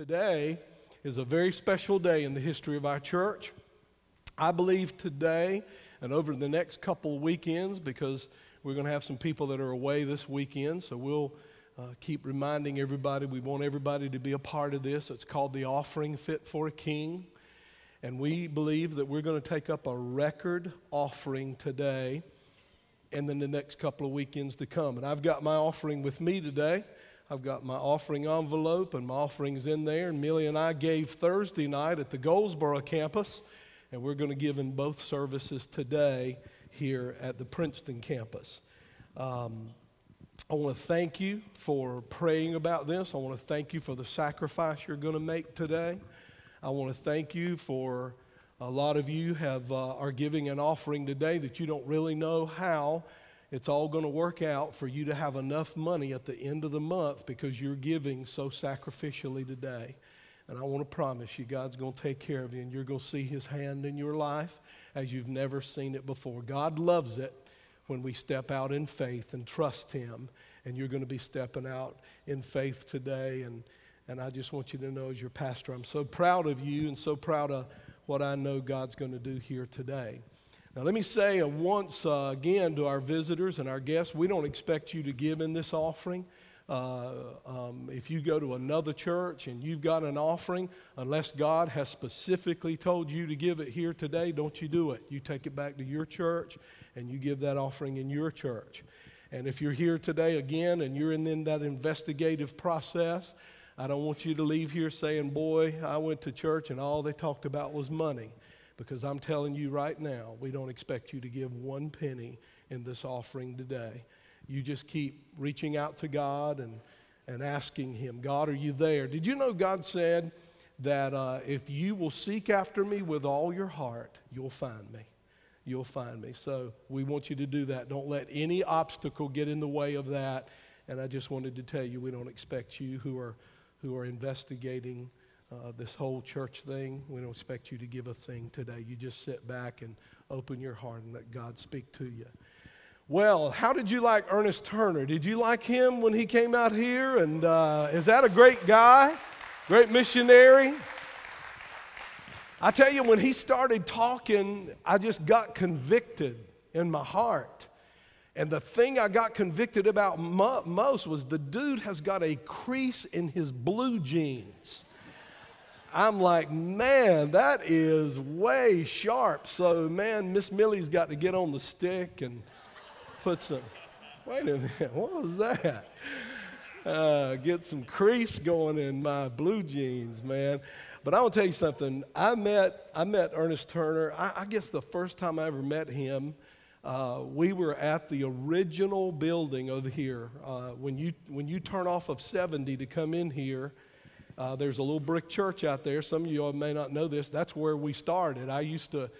Today is a very special day in the history of our church. I believe today and over the next couple weekends, because we're going to have some people that are away this weekend, so we'll uh, keep reminding everybody we want everybody to be a part of this. It's called the Offering Fit for a King. And we believe that we're going to take up a record offering today and then the next couple of weekends to come. And I've got my offering with me today. I've got my offering envelope and my offerings in there. And Millie and I gave Thursday night at the Goldsboro campus, and we're going to give in both services today here at the Princeton campus. Um, I want to thank you for praying about this. I want to thank you for the sacrifice you're going to make today. I want to thank you for a lot of you have, uh, are giving an offering today that you don't really know how it's all going to work out for you to have enough money at the end of the month because you're giving so sacrificially today. And I want to promise you, God's going to take care of you, and you're going to see His hand in your life as you've never seen it before. God loves it when we step out in faith and trust Him, and you're going to be stepping out in faith today. And and I just want you to know, as your pastor, I'm so proud of you and so proud of what I know God's going to do here today. Now, let me say once uh, again to our visitors and our guests, we don't expect you to give in this offering. Uh, um, if you go to another church and you've got an offering, unless God has specifically told you to give it here today, don't you do it. You take it back to your church and you give that offering in your church. And if you're here today again and you're in, in that investigative process, I don't want you to leave here saying, Boy, I went to church and all they talked about was money. Because I'm telling you right now, we don't expect you to give one penny in this offering today. You just keep reaching out to God and, and asking Him, God, are you there? Did you know God said that uh, if you will seek after me with all your heart, you'll find me? You'll find me. So we want you to do that. Don't let any obstacle get in the way of that. And I just wanted to tell you, we don't expect you who are who are investigating uh, this whole church thing. We don't expect you to give a thing today. You just sit back and open your heart and let God speak to you. Well, how did you like Ernest Turner? Did you like him when he came out here? And uh, is that a great guy? Great missionary? I tell you, when he started talking, I just got convicted in my heart. And the thing I got convicted about mo- most was the dude has got a crease in his blue jeans. I'm like, man, that is way sharp. So, man, Miss Millie's got to get on the stick and put some. Wait a minute, what was that? Uh, get some crease going in my blue jeans, man. But I want to tell you something. I met I met Ernest Turner. I, I guess the first time I ever met him uh, we were at the original building over here. Uh, when, you, when you turn off of 70 to come in here, uh, there's a little brick church out there. Some of you may not know this. That's where we started. I used to,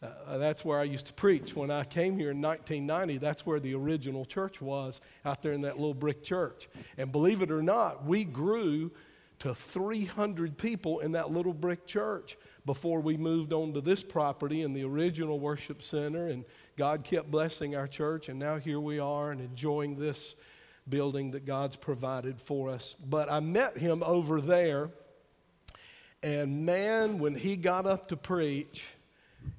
uh, that's where I used to preach. When I came here in 1990, that's where the original church was, out there in that little brick church. And believe it or not, we grew to 300 people in that little brick church before we moved on to this property and the original worship center. And God kept blessing our church, and now here we are and enjoying this building that God's provided for us. But I met him over there, and man, when he got up to preach,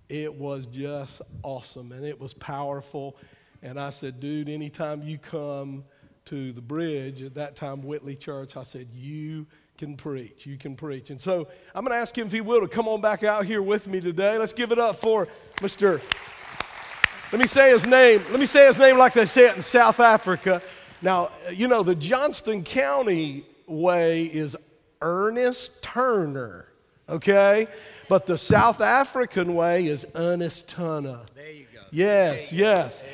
it was just awesome and it was powerful. And I said, dude, anytime you come to the bridge, at that time, Whitley Church, I said, you can preach. You can preach. And so I'm going to ask him if he will to come on back out here with me today. Let's give it up for Mr. Let me say his name. Let me say his name like they say it in South Africa. Now, you know, the Johnston County way is Ernest Turner, okay? But the South African way is Ernest Turner. There you go. Yes, you yes. Go.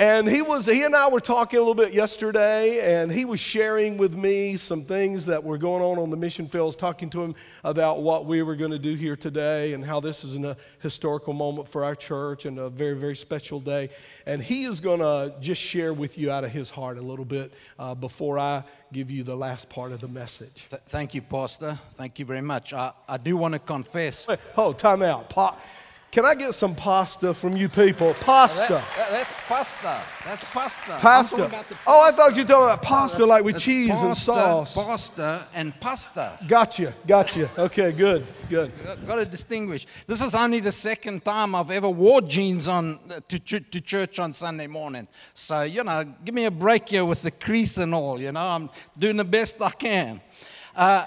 And he was he and I were talking a little bit yesterday, and he was sharing with me some things that were going on on the mission fields, talking to him about what we were going to do here today and how this is a historical moment for our church and a very, very special day. And he is going to just share with you out of his heart a little bit uh, before I give you the last part of the message. Th- thank you, Pastor. Thank you very much. I, I do want to confess. Wait, oh, time out. Pa- Can I get some pasta from you people? Pasta. That- that- that's pasta. That's pasta. Pasta. the Oh, I thought you were talking about pasta That's- like with cheese and sauce. Pasta and pasta. Gotcha, gotcha. Okay, good, good. Got to distinguish. This is only the second time I've ever wore jeans on uh, to, ch- to church on Sunday morning. So you know, give me a break here with the crease and all. You know, I'm doing the best I can. Uh,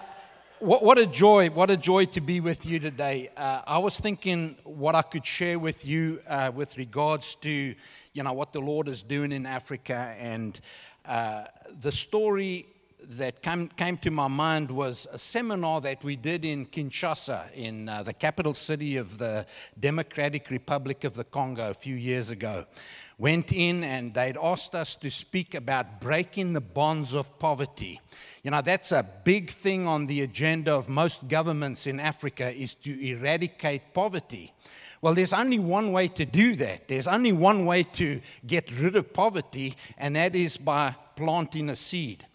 what, what a joy! What a joy to be with you today. Uh, I was thinking what I could share with you uh, with regards to you know what the Lord is doing in Africa and uh, the story that came, came to my mind was a seminar that we did in Kinshasa, in uh, the capital city of the Democratic Republic of the Congo, a few years ago. Went in and they'd asked us to speak about breaking the bonds of poverty. You know, that's a big thing on the agenda of most governments in Africa is to eradicate poverty. Well, there's only one way to do that. There's only one way to get rid of poverty, and that is by planting a seed.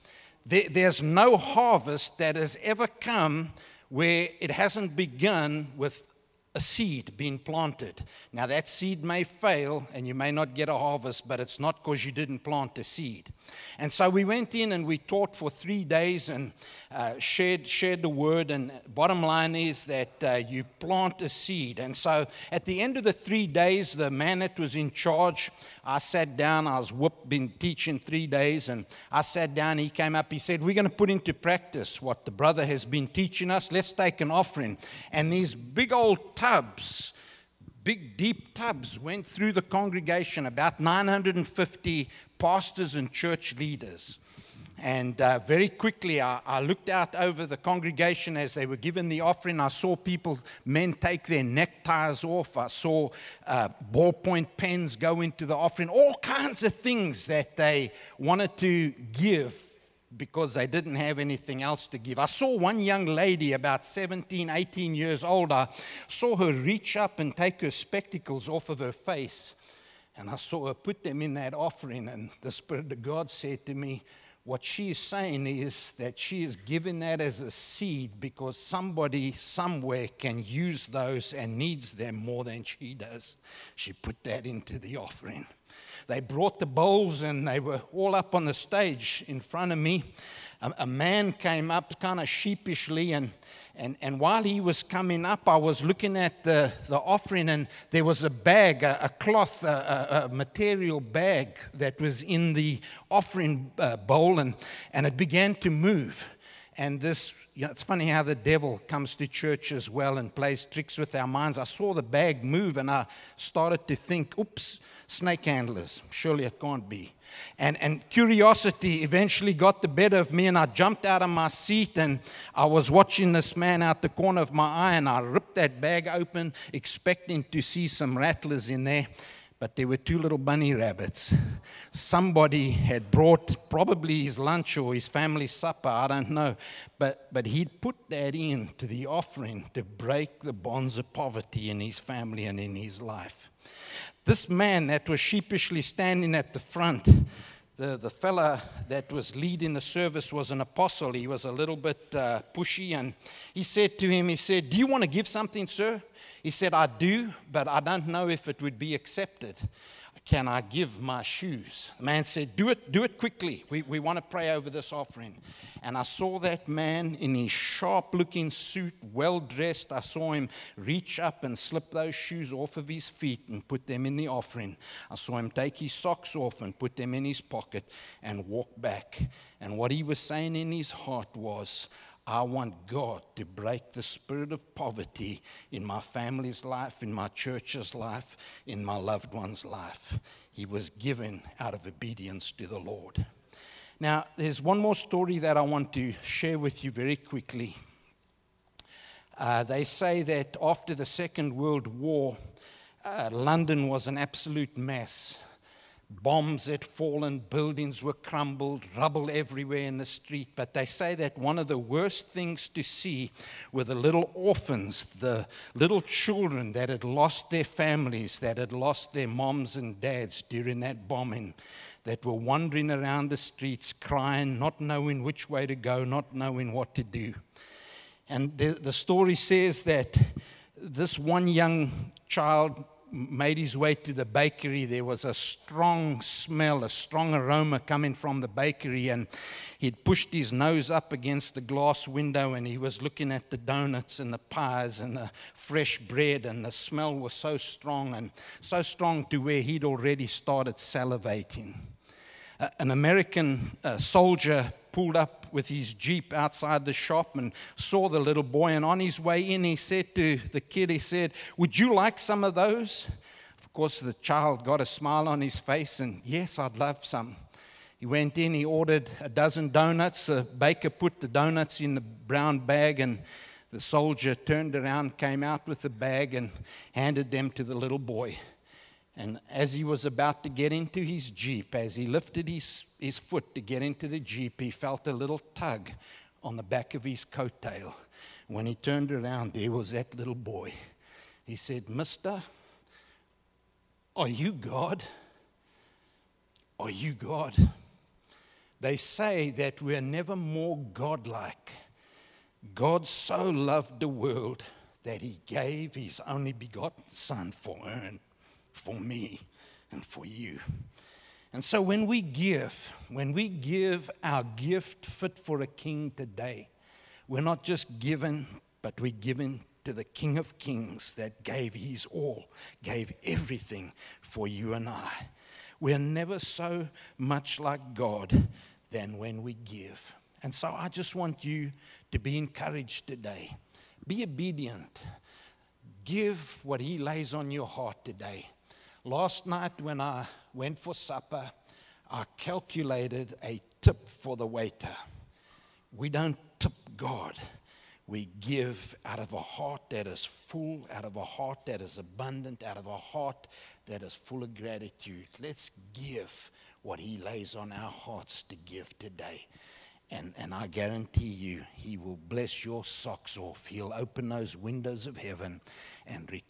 There's no harvest that has ever come where it hasn't begun with a seed being planted. Now, that seed may fail and you may not get a harvest, but it's not because you didn't plant a seed. And so we went in and we taught for three days and uh, shared, shared the word. And bottom line is that uh, you plant a seed. And so at the end of the three days, the man that was in charge, I sat down. I was whooped, been teaching three days, and I sat down. He came up. He said, "We're going to put into practice what the brother has been teaching us. Let's take an offering." And these big old tubs, big deep tubs, went through the congregation. About 950 pastors and church leaders. And uh, very quickly, I, I looked out over the congregation as they were given the offering. I saw people, men take their neckties off. I saw uh, ballpoint pens go into the offering, all kinds of things that they wanted to give because they didn't have anything else to give. I saw one young lady, about 17, 18 years old. I saw her reach up and take her spectacles off of her face. And I saw her put them in that offering. And the Spirit of God said to me, what she is saying is that she is giving that as a seed because somebody somewhere can use those and needs them more than she does. She put that into the offering. They brought the bowls and they were all up on the stage in front of me. A, a man came up kind of sheepishly and and, and while he was coming up, I was looking at the, the offering, and there was a bag, a, a cloth, a, a, material bag that was in the offering uh, bowl, and, and it began to move. And this, you know, it's funny how the devil comes to church as well and plays tricks with our minds. I saw the bag move, and I started to think, oops, snake handlers. Surely it can't be. And, and curiosity eventually got the better of me, and I jumped out of my seat and I was watching this man out the corner of my eye, and I ripped that bag open, expecting to see some rattlers in there. But there were two little bunny rabbits. Somebody had brought probably his lunch or his family supper, I don't know. But, but he'd put that in to the offering to break the bonds of poverty in his family and in his life. This man that was sheepishly standing at the front, the, the fella that was leading the service was an apostle. He was a little bit uh, pushy, and he said to him, he said, do you want to give something, sir? He said, I do, but I don't know if it would be accepted. Can I give my shoes? The man said, Do it, do it quickly. We, we want to pray over this offering. And I saw that man in his sharp looking suit, well dressed. I saw him reach up and slip those shoes off of his feet and put them in the offering. I saw him take his socks off and put them in his pocket and walk back. And what he was saying in his heart was, I want God to break the spirit of poverty in my family's life, in my church's life, in my loved one's life. He was given out of obedience to the Lord. Now, there's one more story that I want to share with you very quickly. Uh, they say that after the Second World War, uh, London was an absolute mess. Bombs had fallen, buildings were crumbled, rubble everywhere in the street. But they say that one of the worst things to see were the little orphans, the little children that had lost their families, that had lost their moms and dads during that bombing, that were wandering around the streets crying, not knowing which way to go, not knowing what to do. And the, the story says that this one young child made his way to the bakery. There was a strong smell, a strong aroma coming from the bakery, and he'd pushed his nose up against the glass window and he was looking at the donuts and the pies and the fresh bread, and the smell was so strong and so strong to where he'd already started salivating. Uh, an American uh, soldier pulled up with his Jeep outside the shop and saw the little boy. And on his way in, he said to the kid, he said, Would you like some of those? Of course, the child got a smile on his face and, Yes, I'd love some. He went in, he ordered a dozen donuts. The baker put the donuts in the brown bag, and the soldier turned around, came out with the bag, and handed them to the little boy. And as he was about to get into his Jeep, as he lifted his, his foot to get into the Jeep, he felt a little tug on the back of his coattail. When he turned around, there was that little boy. He said, Mister, are you God? Are you God? They say that we're never more godlike. God so loved the world that he gave his only begotten Son for earn for me and for you. And so when we give, when we give our gift fit for a king today, we're not just given, but we're given to the King of Kings that gave his all, gave everything for you and I. We're never so much like God than when we give. And so I just want you to be encouraged today. Be obedient. Give what He lays on your heart today. Last night, when I went for supper, I calculated a tip for the waiter. We don't tip God. We give out of a heart that is full, out of a heart that is abundant, out of a heart that is full of gratitude. Let's give what He lays on our hearts to give today. And, and I guarantee you, He will bless your socks off. He'll open those windows of heaven and. Re-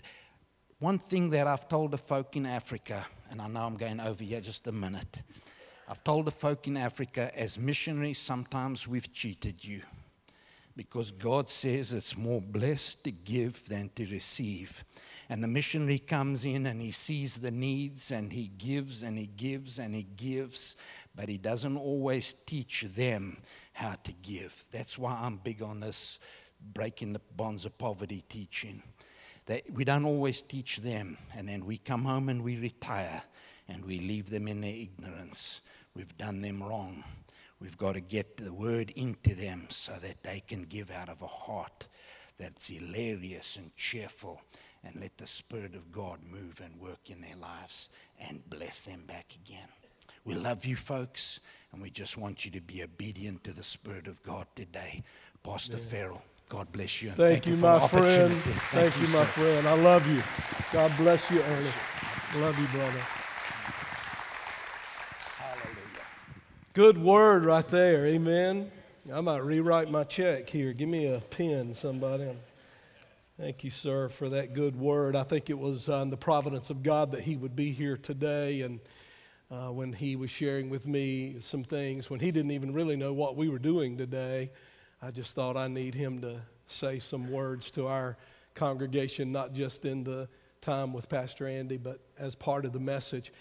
one thing that I've told the folk in Africa, and I know I'm going over here just a minute. I've told the folk in Africa, as missionaries, sometimes we've cheated you because God says it's more blessed to give than to receive. And the missionary comes in and he sees the needs and he gives and he gives and he gives, but he doesn't always teach them how to give. That's why I'm big on this breaking the bonds of poverty teaching. They, we don't always teach them, and then we come home and we retire and we leave them in their ignorance. We've done them wrong. We've got to get the word into them so that they can give out of a heart that's hilarious and cheerful and let the Spirit of God move and work in their lives and bless them back again. We love you, folks, and we just want you to be obedient to the Spirit of God today. Pastor yeah. Farrell. God bless you. Thank, thank, you, my friend. Thank, thank you, you my friend. I love you. God bless you, Ernest. Love you, brother. Hallelujah. Good word right there. Amen. I might rewrite my check here. Give me a pen, somebody. Thank you, sir, for that good word. I think it was uh, the providence of God that he would be here today. And uh, when he was sharing with me some things, when he didn't even really know what we were doing today, I just thought I need him to say some words to our congregation, not just in the time with Pastor Andy, but as part of the message.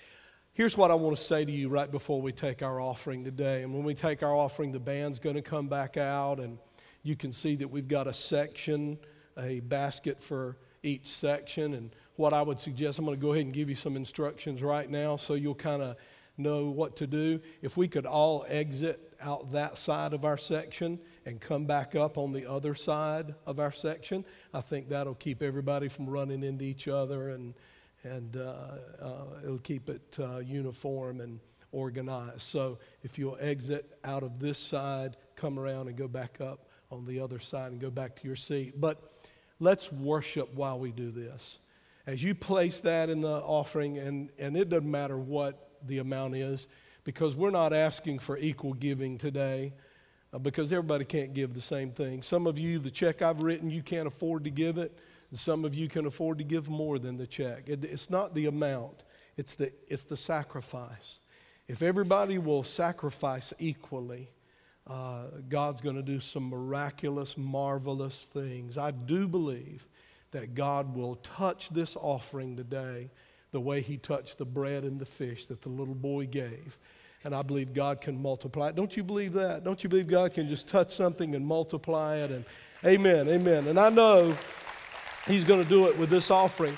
Here's what I want to say to you right before we take our offering today. And when we take our offering, the band's going to come back out, and you can see that we've got a section, a basket for each section. And what I would suggest, I'm going to go ahead and give you some instructions right now so you'll kind of know what to do. If we could all exit out that side of our section and come back up on the other side of our section. I think that'll keep everybody from running into each other and, and uh, uh, it'll keep it uh, uniform and organized. So if you'll exit out of this side, come around and go back up on the other side and go back to your seat. But let's worship while we do this. As you place that in the offering, and, and it doesn't matter what the amount is, because we're not asking for equal giving today. Uh, because everybody can't give the same thing. Some of you, the check I've written, you can't afford to give it. And some of you can afford to give more than the check. It, it's not the amount, it's the, it's the sacrifice. If everybody will sacrifice equally, uh, God's going to do some miraculous, marvelous things. I do believe that God will touch this offering today the way He touched the bread and the fish that the little boy gave. And I believe God can multiply it. Don't you believe that? Don't you believe God can just touch something and multiply it? And amen, amen. And I know He's going to do it with this offering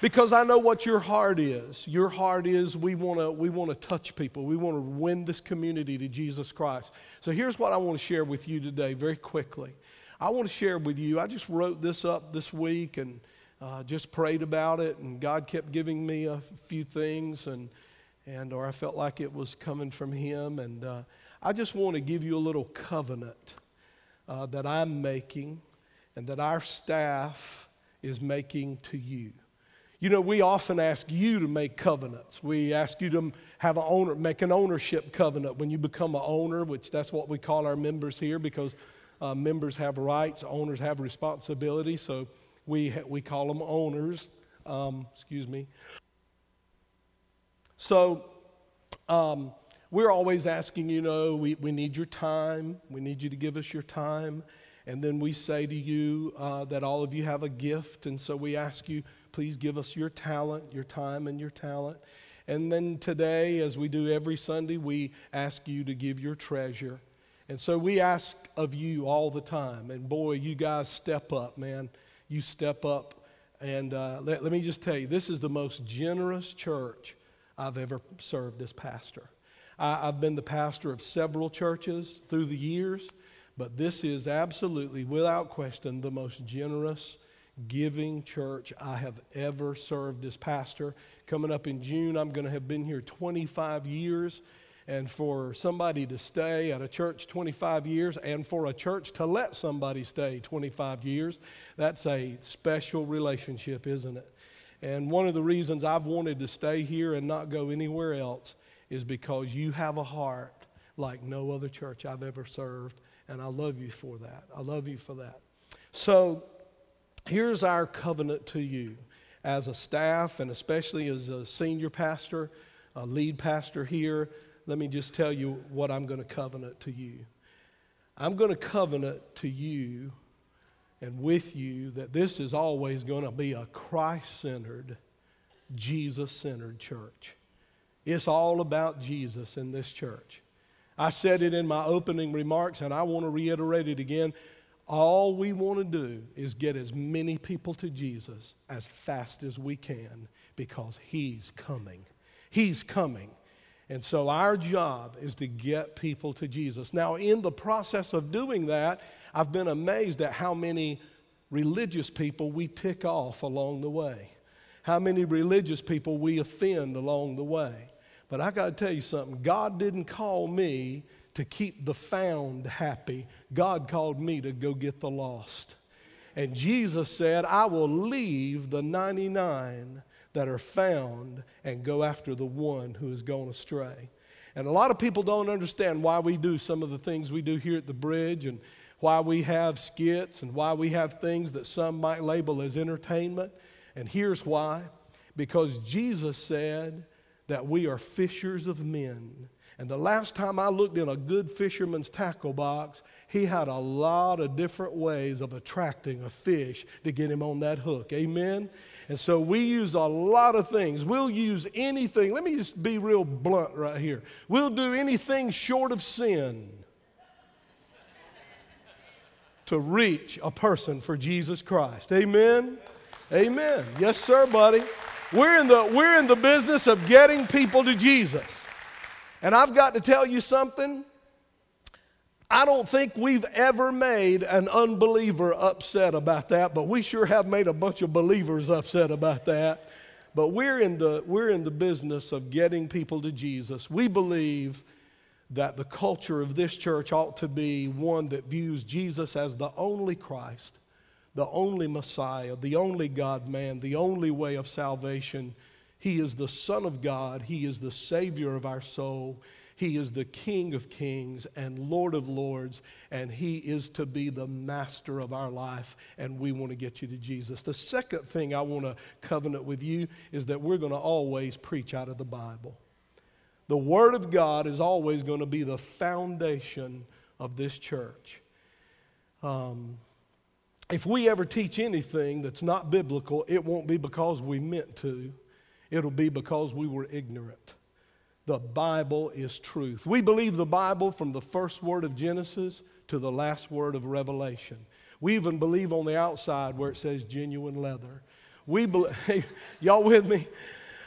because I know what your heart is. Your heart is we want to we want to touch people. We want to win this community to Jesus Christ. So here's what I want to share with you today very quickly. I want to share with you. I just wrote this up this week and uh, just prayed about it, and God kept giving me a few things, and and or I felt like it was coming from Him, and uh, I just want to give you a little covenant uh, that I'm making, and that our staff is making to you. You know, we often ask you to make covenants. We ask you to have an owner, make an ownership covenant when you become an owner, which that's what we call our members here because uh, members have rights, owners have responsibility. So we, ha- we call them owners. Um, excuse me. So um, we're always asking, you know, we, we need your time. We need you to give us your time. And then we say to you uh, that all of you have a gift. And so we ask you, please give us your talent, your time, and your talent. And then today, as we do every Sunday, we ask you to give your treasure. And so we ask of you all the time. And boy, you guys step up, man. You step up. And uh, let, let me just tell you, this is the most generous church I've ever served as pastor. I, I've been the pastor of several churches through the years, but this is absolutely, without question, the most generous, giving church I have ever served as pastor. Coming up in June, I'm going to have been here 25 years. And for somebody to stay at a church 25 years and for a church to let somebody stay 25 years, that's a special relationship, isn't it? And one of the reasons I've wanted to stay here and not go anywhere else is because you have a heart like no other church I've ever served. And I love you for that. I love you for that. So here's our covenant to you as a staff and especially as a senior pastor, a lead pastor here let me just tell you what I'm going to covenant to you. I'm going to covenant to you and with you that this is always going to be a Christ centered, Jesus centered church. It's all about Jesus in this church. I said it in my opening remarks, and I want to reiterate it again. All we want to do is get as many people to Jesus as fast as we can because He's coming. He's coming. And so our job is to get people to Jesus. Now, in the process of doing that, I've been amazed at how many religious people we tick off along the way, how many religious people we offend along the way. But I got to tell you something God didn't call me to keep the found happy, God called me to go get the lost. And Jesus said, I will leave the 99 that are found and go after the one who has gone astray. And a lot of people don't understand why we do some of the things we do here at the bridge and why we have skits and why we have things that some might label as entertainment. And here's why because Jesus said that we are fishers of men. And the last time I looked in a good fisherman's tackle box, he had a lot of different ways of attracting a fish to get him on that hook. Amen? And so we use a lot of things. We'll use anything. Let me just be real blunt right here. We'll do anything short of sin to reach a person for Jesus Christ. Amen? Amen. Yes, sir, buddy. We're in the, we're in the business of getting people to Jesus. And I've got to tell you something. I don't think we've ever made an unbeliever upset about that, but we sure have made a bunch of believers upset about that. But we're in the, we're in the business of getting people to Jesus. We believe that the culture of this church ought to be one that views Jesus as the only Christ, the only Messiah, the only God man, the only way of salvation. He is the Son of God, He is the Savior of our soul. He is the King of kings and Lord of lords, and He is to be the master of our life, and we want to get you to Jesus. The second thing I want to covenant with you is that we're going to always preach out of the Bible. The Word of God is always going to be the foundation of this church. Um, if we ever teach anything that's not biblical, it won't be because we meant to, it'll be because we were ignorant. The Bible is truth. We believe the Bible from the first word of Genesis to the last word of Revelation. We even believe on the outside where it says genuine leather. We believe, y'all with me?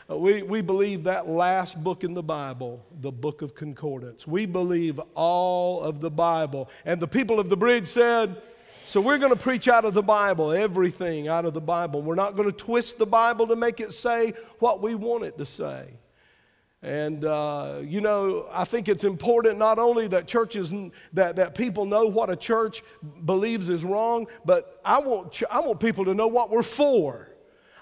Uh, we, we believe that last book in the Bible, the book of concordance. We believe all of the Bible. And the people of the bridge said, so we're going to preach out of the Bible, everything out of the Bible. We're not going to twist the Bible to make it say what we want it to say. And, uh, you know, I think it's important not only that churches, that, that people know what a church believes is wrong, but I want, I want people to know what we're for.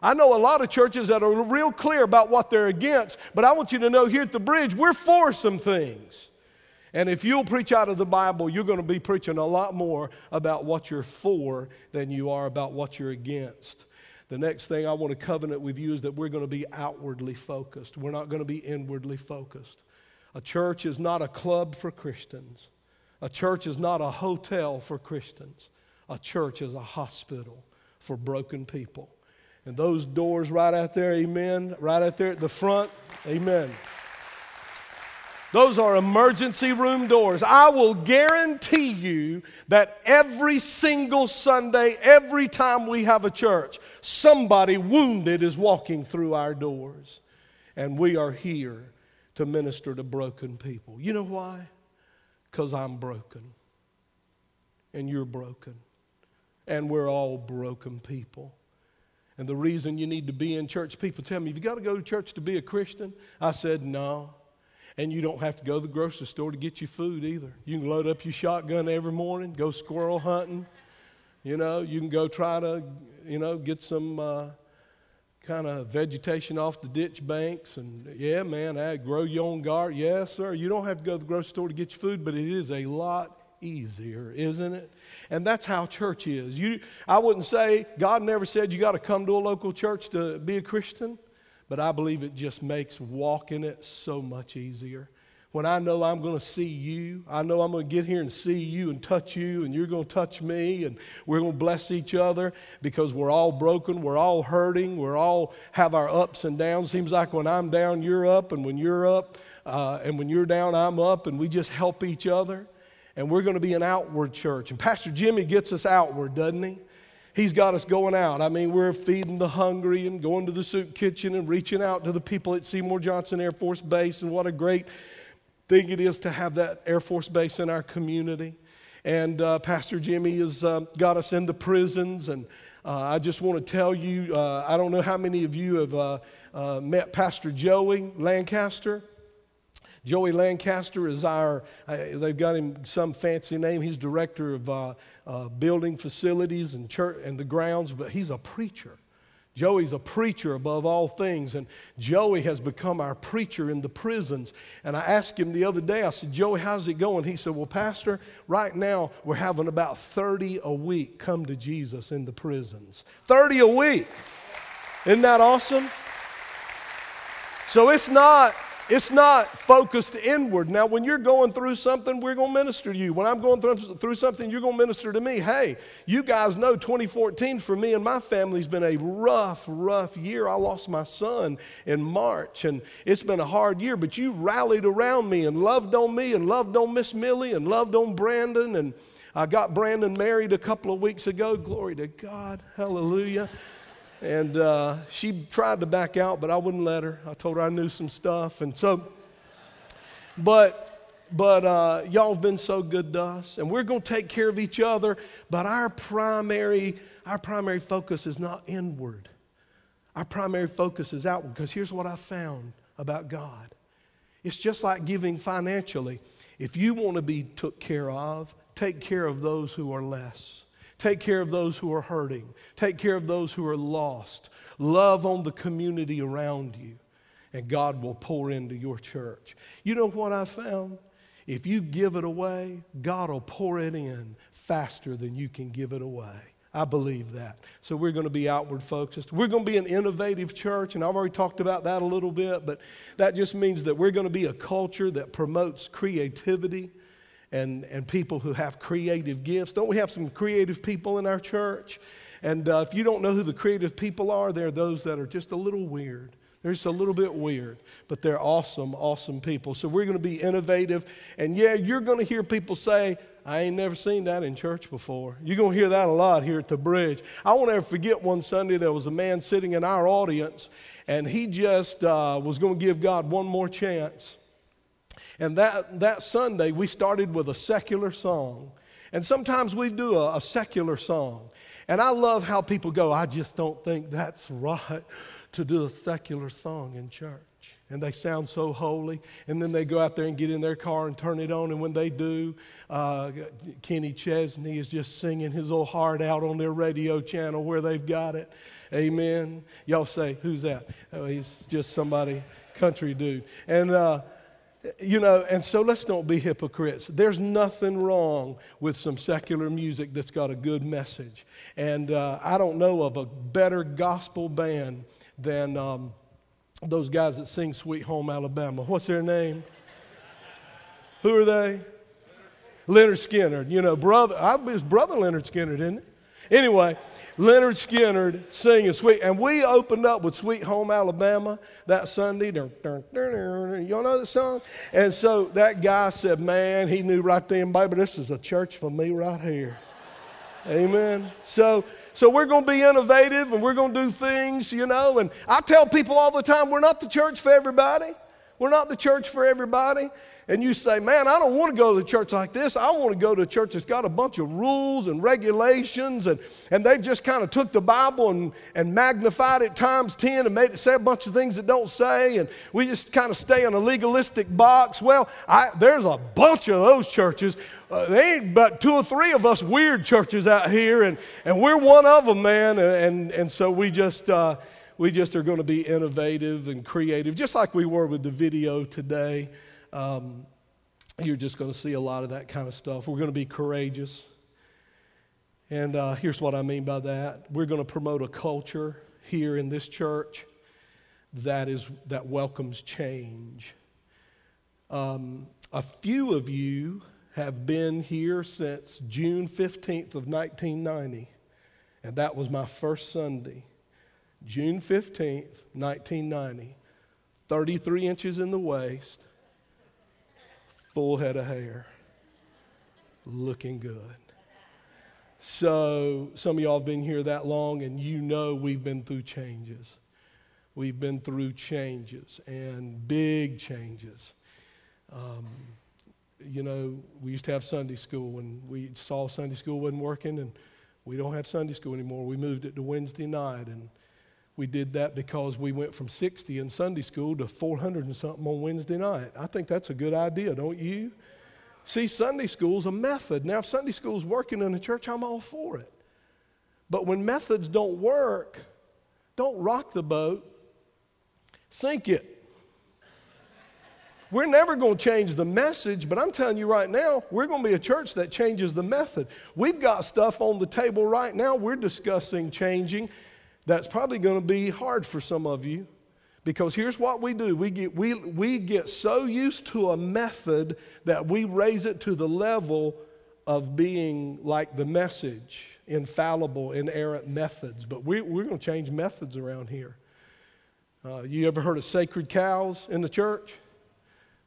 I know a lot of churches that are real clear about what they're against, but I want you to know here at the bridge, we're for some things. And if you'll preach out of the Bible, you're going to be preaching a lot more about what you're for than you are about what you're against. The next thing I want to covenant with you is that we're going to be outwardly focused. We're not going to be inwardly focused. A church is not a club for Christians. A church is not a hotel for Christians. A church is a hospital for broken people. And those doors right out there, amen, right out there at the front, amen. Those are emergency room doors. I will guarantee you that every single Sunday, every time we have a church, somebody wounded is walking through our doors. And we are here to minister to broken people. You know why? Because I'm broken. And you're broken. And we're all broken people. And the reason you need to be in church, people tell me, have you got to go to church to be a Christian? I said, no. And you don't have to go to the grocery store to get your food either. You can load up your shotgun every morning, go squirrel hunting. You know, you can go try to, you know, get some uh, kind of vegetation off the ditch banks. And yeah, man, I grow your own garden. Yes, sir. You don't have to go to the grocery store to get your food, but it is a lot easier, isn't it? And that's how church is. You, I wouldn't say God never said you got to come to a local church to be a Christian. But I believe it just makes walking it so much easier. When I know I'm going to see you, I know I'm going to get here and see you and touch you, and you're going to touch me, and we're going to bless each other because we're all broken, we're all hurting, we're all have our ups and downs. Seems like when I'm down, you're up, and when you're up, uh, and when you're down, I'm up, and we just help each other. And we're going to be an outward church. And Pastor Jimmy gets us outward, doesn't he? He's got us going out. I mean, we're feeding the hungry and going to the soup kitchen and reaching out to the people at Seymour Johnson Air Force Base. And what a great thing it is to have that Air Force Base in our community. And uh, Pastor Jimmy has uh, got us in the prisons. And uh, I just want to tell you uh, I don't know how many of you have uh, uh, met Pastor Joey Lancaster. Joey Lancaster is our, uh, they've got him some fancy name. He's director of uh, uh, building facilities and church and the grounds, but he's a preacher. Joey's a preacher above all things, and Joey has become our preacher in the prisons. And I asked him the other day, I said, Joey, how's it going? He said, Well, Pastor, right now we're having about 30 a week come to Jesus in the prisons. 30 a week. Isn't that awesome? So it's not it's not focused inward. Now, when you're going through something, we're going to minister to you. When I'm going through, through something, you're going to minister to me. Hey, you guys know 2014 for me and my family has been a rough, rough year. I lost my son in March, and it's been a hard year, but you rallied around me and loved on me and loved on Miss Millie and loved on Brandon. And I got Brandon married a couple of weeks ago. Glory to God. Hallelujah. And uh, she tried to back out, but I wouldn't let her. I told her I knew some stuff. And so, but, but uh, y'all have been so good to us, and we're going to take care of each other. But our primary, our primary focus is not inward. Our primary focus is outward. Because here's what I found about God it's just like giving financially. If you want to be took care of, take care of those who are less. Take care of those who are hurting. Take care of those who are lost. Love on the community around you, and God will pour into your church. You know what I found? If you give it away, God will pour it in faster than you can give it away. I believe that. So we're going to be outward focused. We're going to be an innovative church, and I've already talked about that a little bit, but that just means that we're going to be a culture that promotes creativity and, and people who have creative gifts. Don't we have some creative people in our church? And uh, if you don't know who the creative people are, they're those that are just a little weird. They're just a little bit weird, but they're awesome, awesome people. So we're going to be innovative. And yeah, you're going to hear people say, I ain't never seen that in church before. You're going to hear that a lot here at the bridge. I won't ever forget one Sunday there was a man sitting in our audience, and he just uh, was going to give God one more chance. And that, that Sunday, we started with a secular song. And sometimes we do a, a secular song. And I love how people go, I just don't think that's right to do a secular song in church. And they sound so holy. And then they go out there and get in their car and turn it on. And when they do, uh, Kenny Chesney is just singing his old heart out on their radio channel where they've got it. Amen. Y'all say, who's that? Oh, he's just somebody, country dude. And, uh, you know, and so let's don't be hypocrites. There's nothing wrong with some secular music that's got a good message. And uh, I don't know of a better gospel band than um, those guys that sing Sweet Home Alabama. What's their name? Who are they? Lynyrd Skynyrd. You know, brother, I, his brother Leonard Skinner, didn't it? Anyway, Lynyrd Skynyrd singing Sweet, and we opened up with Sweet Home Alabama that Sunday. Y'all know the song? And so that guy said, man, he knew right then, baby, this is a church for me right here. Amen. So, so we're going to be innovative and we're going to do things, you know. And I tell people all the time, we're not the church for everybody. We're not the church for everybody. And you say, man, I don't want to go to a church like this. I want to go to a church that's got a bunch of rules and regulations, and, and they've just kind of took the Bible and, and magnified it times 10 and made it say a bunch of things that don't say, and we just kind of stay in a legalistic box. Well, I, there's a bunch of those churches. Uh, there ain't but two or three of us weird churches out here, and, and we're one of them, man. And, and, and so we just. Uh, we just are going to be innovative and creative, just like we were with the video today. Um, you're just going to see a lot of that kind of stuff. We're going to be courageous. And uh, here's what I mean by that we're going to promote a culture here in this church that, is, that welcomes change. Um, a few of you have been here since June 15th of 1990, and that was my first Sunday. June 15th, 1990, 33 inches in the waist, full head of hair, looking good. So, some of y'all have been here that long, and you know we've been through changes. We've been through changes and big changes. Um, you know, we used to have Sunday school, and we saw Sunday school wasn't working, and we don't have Sunday school anymore. We moved it to Wednesday night, and we did that because we went from 60 in Sunday school to 400 and something on Wednesday night. I think that's a good idea, don't you? See, Sunday school's a method. Now, if Sunday school's working in the church, I'm all for it. But when methods don't work, don't rock the boat, sink it. We're never going to change the message, but I'm telling you right now, we're going to be a church that changes the method. We've got stuff on the table right now we're discussing changing that's probably going to be hard for some of you because here's what we do we get, we, we get so used to a method that we raise it to the level of being like the message infallible, inerrant methods. But we, we're going to change methods around here. Uh, you ever heard of sacred cows in the church?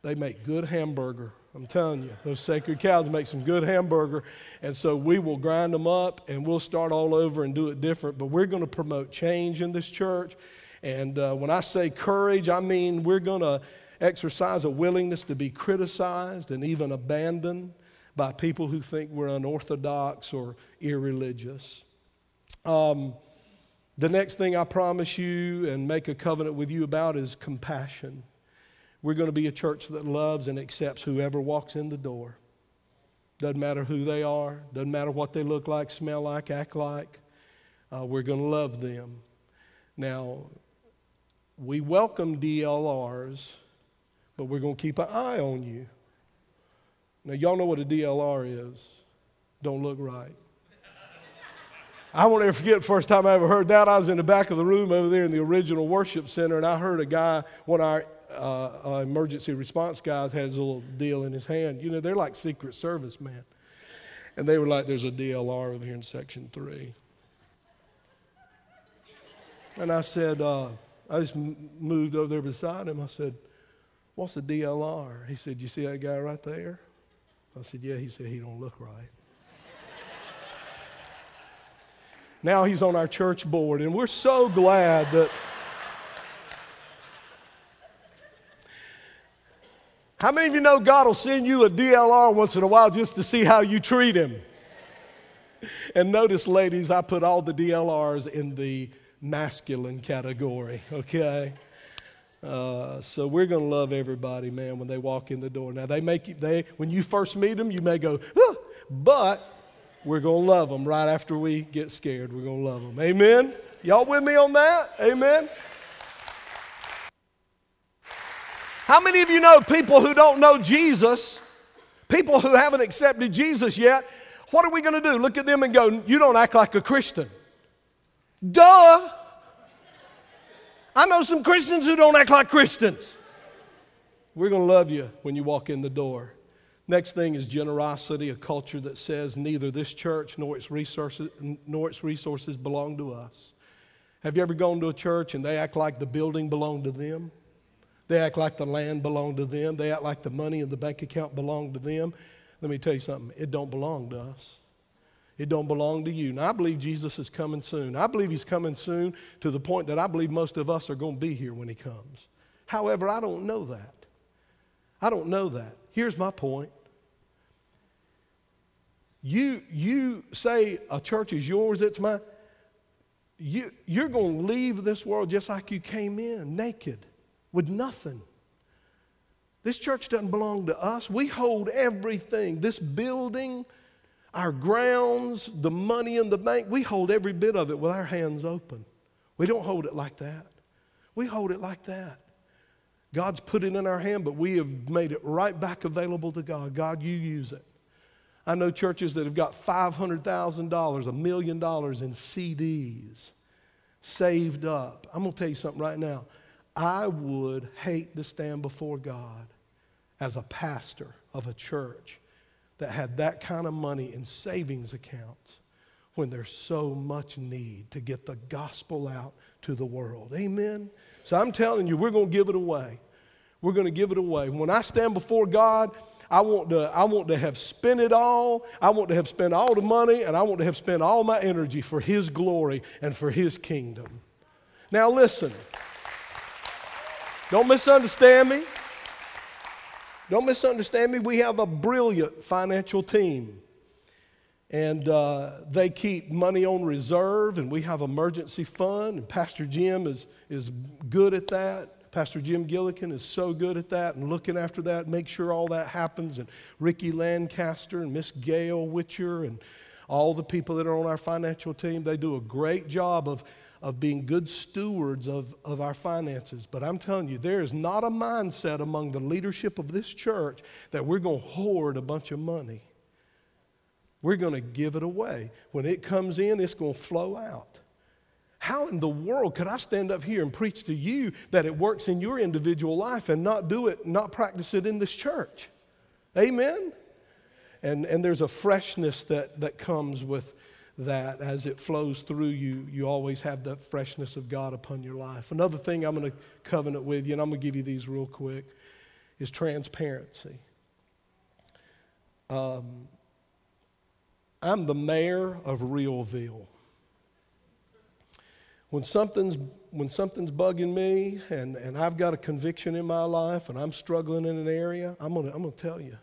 They make good hamburger. I'm telling you, those sacred cows make some good hamburger. And so we will grind them up and we'll start all over and do it different. But we're going to promote change in this church. And uh, when I say courage, I mean we're going to exercise a willingness to be criticized and even abandoned by people who think we're unorthodox or irreligious. Um, the next thing I promise you and make a covenant with you about is compassion. We're going to be a church that loves and accepts whoever walks in the door. Doesn't matter who they are, doesn't matter what they look like, smell like, act like. Uh, we're going to love them. Now, we welcome DLRs, but we're going to keep an eye on you. Now, y'all know what a DLR is. Don't look right. I won't ever forget the first time I ever heard that. I was in the back of the room over there in the original worship center, and I heard a guy, one of our uh, uh, emergency response guys has a little deal in his hand. You know, they're like Secret Service, man. And they were like, there's a DLR over here in section three. And I said, uh, I just moved over there beside him. I said, What's a DLR? He said, You see that guy right there? I said, Yeah. He said, He don't look right. now he's on our church board, and we're so glad that. How many of you know God will send you a DLR once in a while just to see how you treat him? And notice, ladies, I put all the DLRs in the masculine category, okay? Uh, so we're going to love everybody, man, when they walk in the door. Now, they make you, they, when you first meet them, you may go, ah, but we're going to love them right after we get scared. We're going to love them. Amen? Y'all with me on that? Amen? How many of you know people who don't know Jesus, people who haven't accepted Jesus yet? What are we going to do? Look at them and go, You don't act like a Christian. Duh. I know some Christians who don't act like Christians. We're going to love you when you walk in the door. Next thing is generosity, a culture that says neither this church nor its resources, nor its resources belong to us. Have you ever gone to a church and they act like the building belonged to them? They act like the land belonged to them. They act like the money in the bank account belonged to them. Let me tell you something, it don't belong to us. It don't belong to you. And I believe Jesus is coming soon. I believe he's coming soon to the point that I believe most of us are going to be here when he comes. However, I don't know that. I don't know that. Here's my point. You, you say a church is yours, it's mine. You, you're going to leave this world just like you came in, naked, with nothing. This church doesn't belong to us. We hold everything. This building, our grounds, the money in the bank, we hold every bit of it with our hands open. We don't hold it like that. We hold it like that. God's put it in our hand, but we have made it right back available to God. God, you use it. I know churches that have got $500,000, a million dollars in CDs saved up. I'm going to tell you something right now. I would hate to stand before God as a pastor of a church that had that kind of money in savings accounts when there's so much need to get the gospel out to the world. Amen? So I'm telling you, we're going to give it away. We're going to give it away. When I stand before God, I want, to, I want to have spent it all. I want to have spent all the money, and I want to have spent all my energy for His glory and for His kingdom. Now, listen. Don't misunderstand me. Don't misunderstand me. We have a brilliant financial team. And uh, they keep money on reserve, and we have emergency fund. And Pastor Jim is, is good at that. Pastor Jim Gillikin is so good at that and looking after that, make sure all that happens. And Ricky Lancaster and Miss Gail Witcher and all the people that are on our financial team, they do a great job of, of being good stewards of, of our finances. But I'm telling you, there is not a mindset among the leadership of this church that we're going to hoard a bunch of money. We're going to give it away. When it comes in, it's going to flow out. How in the world could I stand up here and preach to you that it works in your individual life and not do it, not practice it in this church? Amen? And, and there's a freshness that, that comes with that as it flows through you, you always have the freshness of God upon your life. Another thing I'm going to covenant with you, and I'm going to give you these real quick, is transparency. Um, I'm the mayor of Realville. When something's, when something's bugging me and, and I've got a conviction in my life and I'm struggling in an area, I'm going to I'm going to tell you.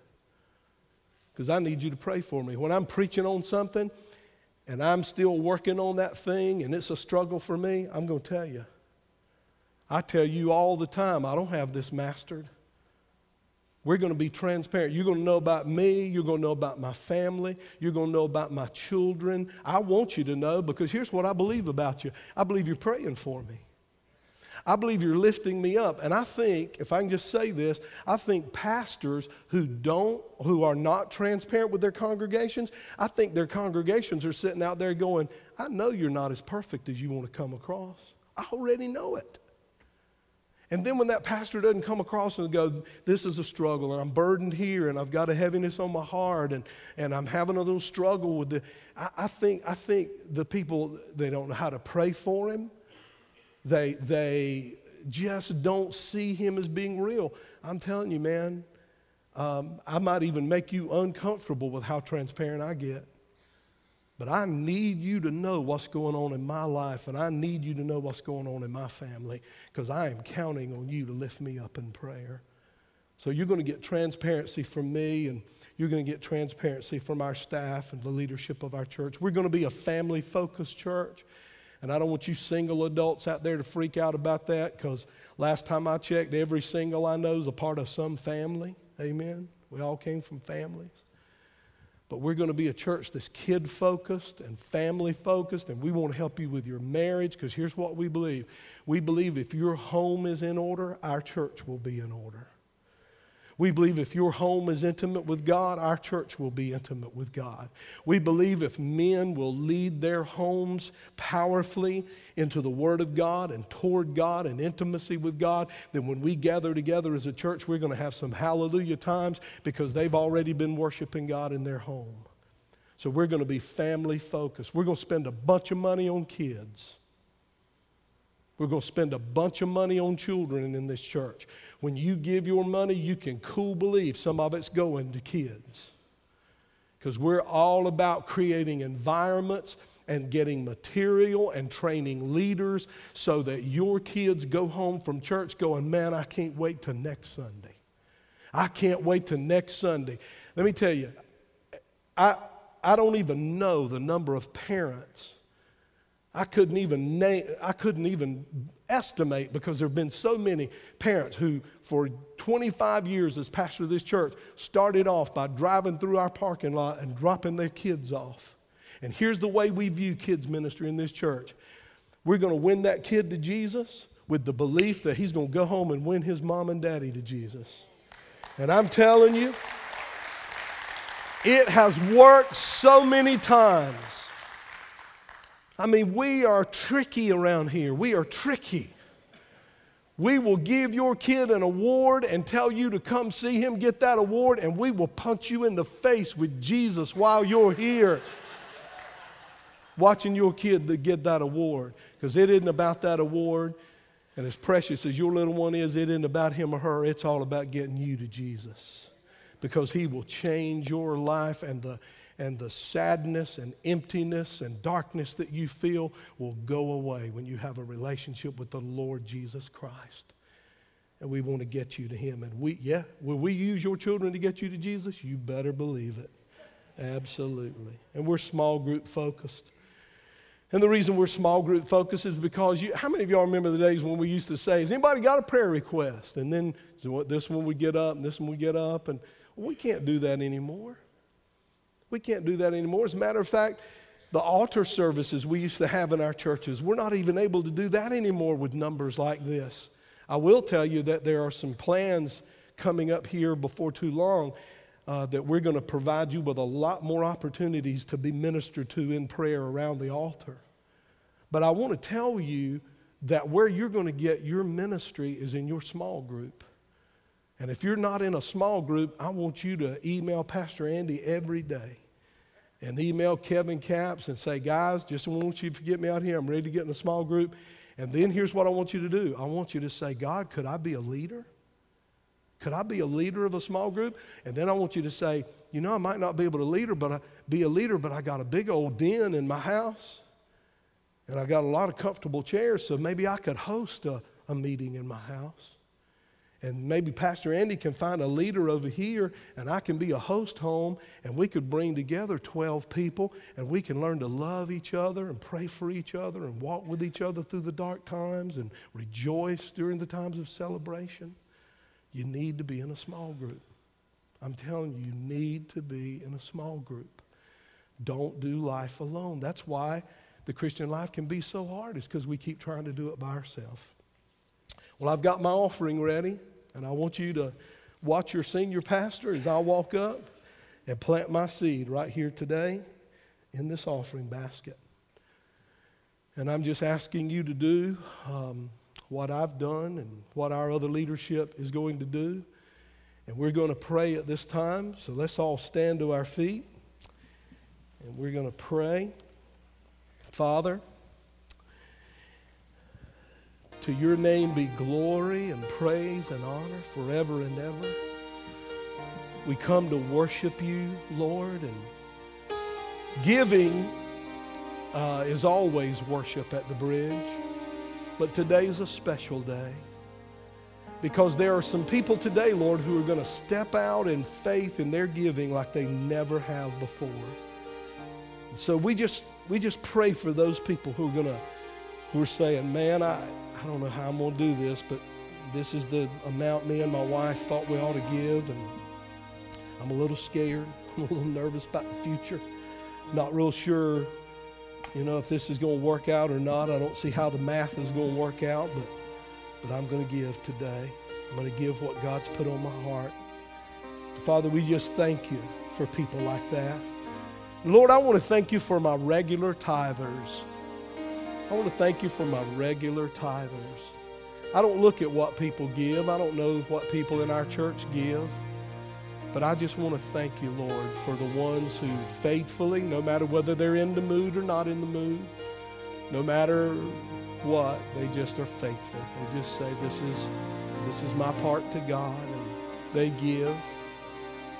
Because I need you to pray for me. When I'm preaching on something and I'm still working on that thing and it's a struggle for me, I'm going to tell you. I tell you all the time, I don't have this mastered. We're going to be transparent. You're going to know about me. You're going to know about my family. You're going to know about my children. I want you to know because here's what I believe about you I believe you're praying for me. I believe you're lifting me up. And I think, if I can just say this, I think pastors who don't, who are not transparent with their congregations, I think their congregations are sitting out there going, I know you're not as perfect as you want to come across. I already know it. And then when that pastor doesn't come across and go, this is a struggle, and I'm burdened here, and I've got a heaviness on my heart, and, and I'm having a little struggle with the, I, I think, I think the people, they don't know how to pray for him. They, they just don't see him as being real. I'm telling you, man, um, I might even make you uncomfortable with how transparent I get. But I need you to know what's going on in my life, and I need you to know what's going on in my family, because I am counting on you to lift me up in prayer. So you're going to get transparency from me, and you're going to get transparency from our staff and the leadership of our church. We're going to be a family focused church. And I don't want you single adults out there to freak out about that because last time I checked, every single I know is a part of some family. Amen. We all came from families. But we're going to be a church that's kid focused and family focused, and we want to help you with your marriage because here's what we believe we believe if your home is in order, our church will be in order. We believe if your home is intimate with God, our church will be intimate with God. We believe if men will lead their homes powerfully into the Word of God and toward God and intimacy with God, then when we gather together as a church, we're going to have some hallelujah times because they've already been worshiping God in their home. So we're going to be family focused. We're going to spend a bunch of money on kids. We're going to spend a bunch of money on children in this church. When you give your money, you can cool believe some of it's going to kids. Because we're all about creating environments and getting material and training leaders so that your kids go home from church going, Man, I can't wait till next Sunday. I can't wait till next Sunday. Let me tell you, I, I don't even know the number of parents I couldn't even name, I couldn't even estimate because there have been so many parents who, for 25 years as pastor of this church, started off by driving through our parking lot and dropping their kids off. And here's the way we view kids ministry in this church. We're going to win that kid to Jesus with the belief that he's going to go home and win his mom and daddy to Jesus. And I'm telling you, it has worked so many times I mean, we are tricky around here. We are tricky. We will give your kid an award and tell you to come see him get that award, and we will punch you in the face with Jesus while you're here watching your kid to get that award. Because it isn't about that award. And as precious as your little one is, it isn't about him or her. It's all about getting you to Jesus. Because he will change your life and the and the sadness and emptiness and darkness that you feel will go away when you have a relationship with the Lord Jesus Christ. And we want to get you to Him. And we, yeah, will we use your children to get you to Jesus? You better believe it. Absolutely. And we're small group focused. And the reason we're small group focused is because you, how many of y'all remember the days when we used to say, Has anybody got a prayer request? And then this one we get up, and this one we get up, and we can't do that anymore. We can't do that anymore. As a matter of fact, the altar services we used to have in our churches, we're not even able to do that anymore with numbers like this. I will tell you that there are some plans coming up here before too long uh, that we're going to provide you with a lot more opportunities to be ministered to in prayer around the altar. But I want to tell you that where you're going to get your ministry is in your small group. And if you're not in a small group, I want you to email Pastor Andy every day and email Kevin Caps and say, guys, just want you to get me out here. I'm ready to get in a small group. And then here's what I want you to do I want you to say, God, could I be a leader? Could I be a leader of a small group? And then I want you to say, you know, I might not be able to leader, but I, be a leader, but I got a big old den in my house, and I got a lot of comfortable chairs, so maybe I could host a, a meeting in my house. And maybe Pastor Andy can find a leader over here, and I can be a host home, and we could bring together 12 people, and we can learn to love each other and pray for each other and walk with each other through the dark times and rejoice during the times of celebration. You need to be in a small group. I'm telling you, you need to be in a small group. Don't do life alone. That's why the Christian life can be so hard, is because we keep trying to do it by ourselves. Well, I've got my offering ready, and I want you to watch your senior pastor as I walk up and plant my seed right here today in this offering basket. And I'm just asking you to do um, what I've done and what our other leadership is going to do. And we're going to pray at this time. So let's all stand to our feet and we're going to pray. Father, to your name be glory and praise and honor forever and ever. We come to worship you, Lord, and giving uh, is always worship at the bridge, but today is a special day because there are some people today, Lord, who are going to step out in faith in their giving like they never have before. So we just we just pray for those people who are going to who are saying, "Man, I I don't know how I'm going to do this, but this is the amount me and my wife thought we ought to give, and I'm a little scared, I'm a little nervous about the future, not real sure." You know, if this is going to work out or not, I don't see how the math is going to work out, but but I'm going to give today. I'm going to give what God's put on my heart. Father, we just thank you for people like that. Lord, I want to thank you for my regular tithers. I want to thank you for my regular tithers. I don't look at what people give, I don't know what people in our church give. But I just want to thank you, Lord, for the ones who faithfully, no matter whether they're in the mood or not in the mood, no matter what, they just are faithful. They just say, This is this is my part to God, and they give.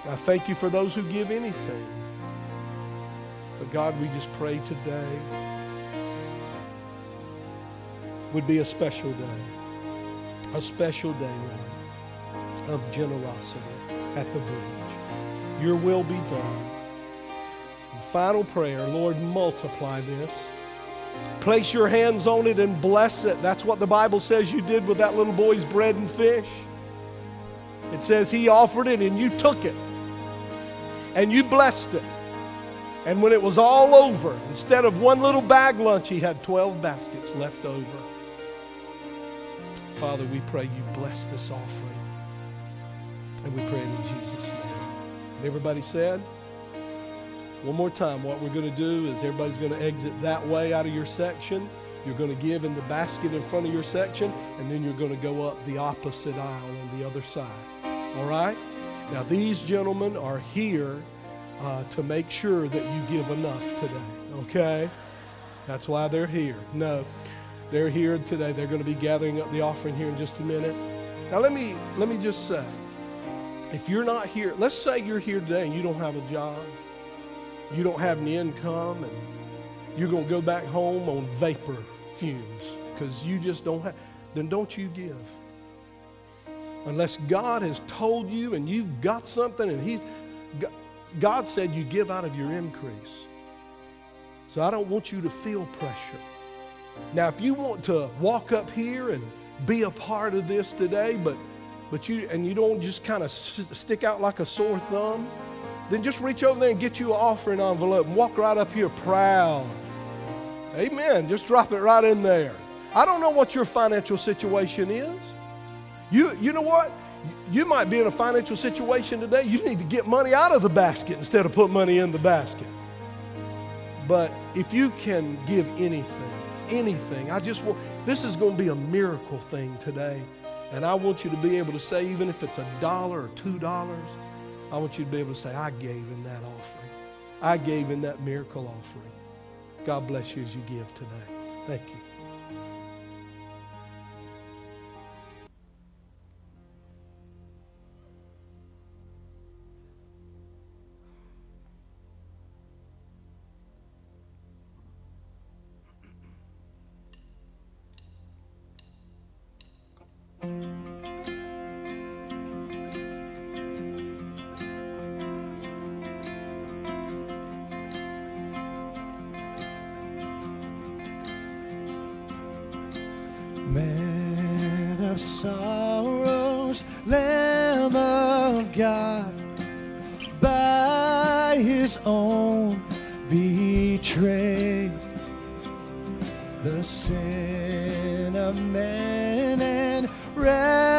I thank you for those who give anything. But God, we just pray today would be a special day. A special day, Lord, of generosity at the bridge. Your will be done. Final prayer, Lord, multiply this. Place your hands on it and bless it. That's what the Bible says you did with that little boy's bread and fish. It says he offered it and you took it and you blessed it. And when it was all over, instead of one little bag lunch, he had 12 baskets left over. Father, we pray you bless this offering. And we pray it in Jesus' name. And everybody said, one more time, what we're going to do is everybody's going to exit that way out of your section. You're going to give in the basket in front of your section, and then you're going to go up the opposite aisle on the other side. All right? Now, these gentlemen are here uh, to make sure that you give enough today, okay? That's why they're here. No, they're here today. They're going to be gathering up the offering here in just a minute. Now, let me, let me just say if you're not here, let's say you're here today and you don't have a job you don't have any income and you're going to go back home on vapor fumes because you just don't have, then don't you give. Unless God has told you and you've got something and He's, God said you give out of your increase. So I don't want you to feel pressure. Now, if you want to walk up here and be a part of this today, but but you and you don't just kind of stick out like a sore thumb, then just reach over there and get you an offering envelope and walk right up here proud. Amen. Just drop it right in there. I don't know what your financial situation is. You, you know what? You might be in a financial situation today. You need to get money out of the basket instead of put money in the basket. But if you can give anything, anything, I just want, this is going to be a miracle thing today. And I want you to be able to say, even if it's a dollar or two dollars, I want you to be able to say, I gave in that offering. I gave in that miracle offering. God bless you as you give today. Thank you.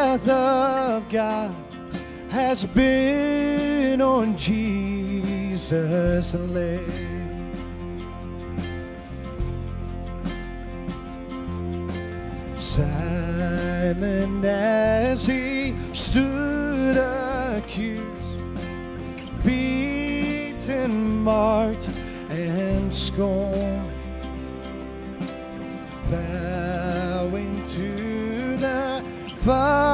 wrath of God has been on Jesus' lips. Silent as he stood accused, beaten, marked, and scorned, bowing to the Father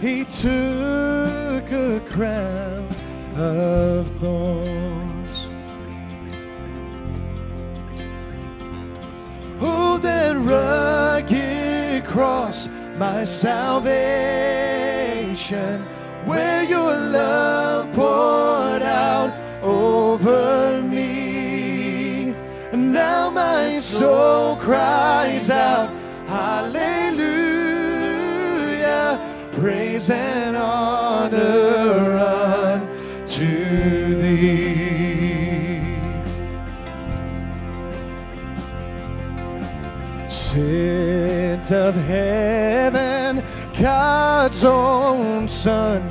he took a crown of thorns. Oh, that rugged cross, my salvation, where your love poured out over me. And now my soul cries out, praise and honor unto thee. Sent of heaven, God's own Son,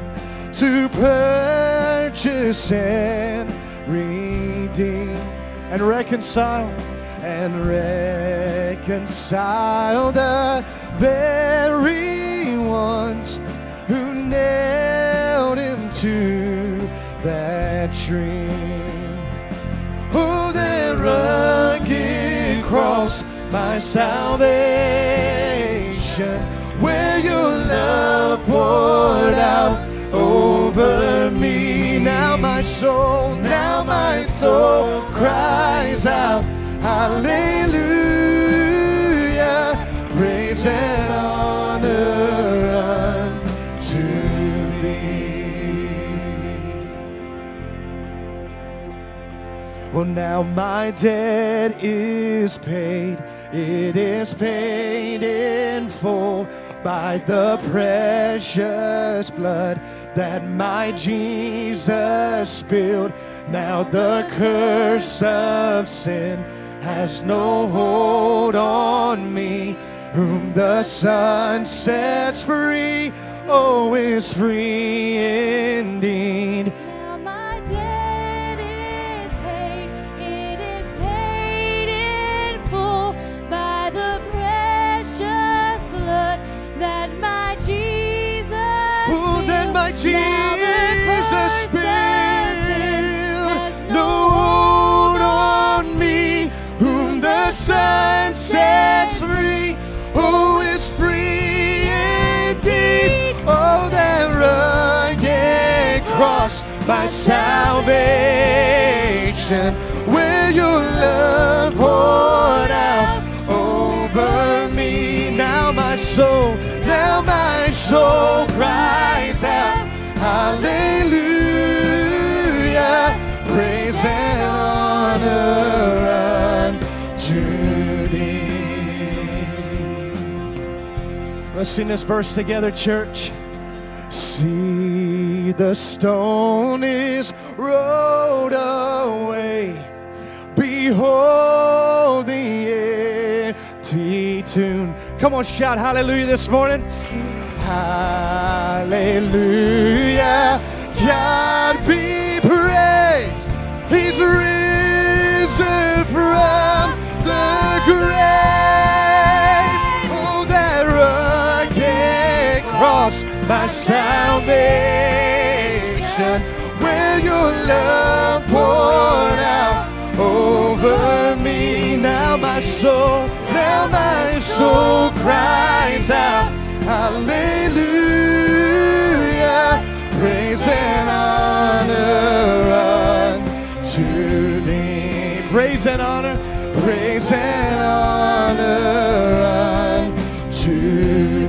to purchase and redeem and reconcile and reconcile the very tree. Oh, that rugged cross, my salvation, where your love poured out over me. Now my soul, now my soul cries out, Hallelujah, praise and Well, now my debt is paid. It is paid in full by the precious blood that my Jesus spilled. Now the curse of sin has no hold on me. Whom the Son sets free, oh, is free indeed. Cross, my salvation, Will your love poured out over me. Now my soul, now my soul cries out, Hallelujah, praise and honor. Let's sing this verse together, church. The stone is rolled away. Behold the empty tomb. Come on, shout hallelujah this morning. Hallelujah. God be praised. He's risen from the grave. Oh, that rugged cross, my salvation, where your love poured out over me. Now my soul, now my soul cries out, Hallelujah, praise and honor unto thee. Praise and honor, praise and honor unto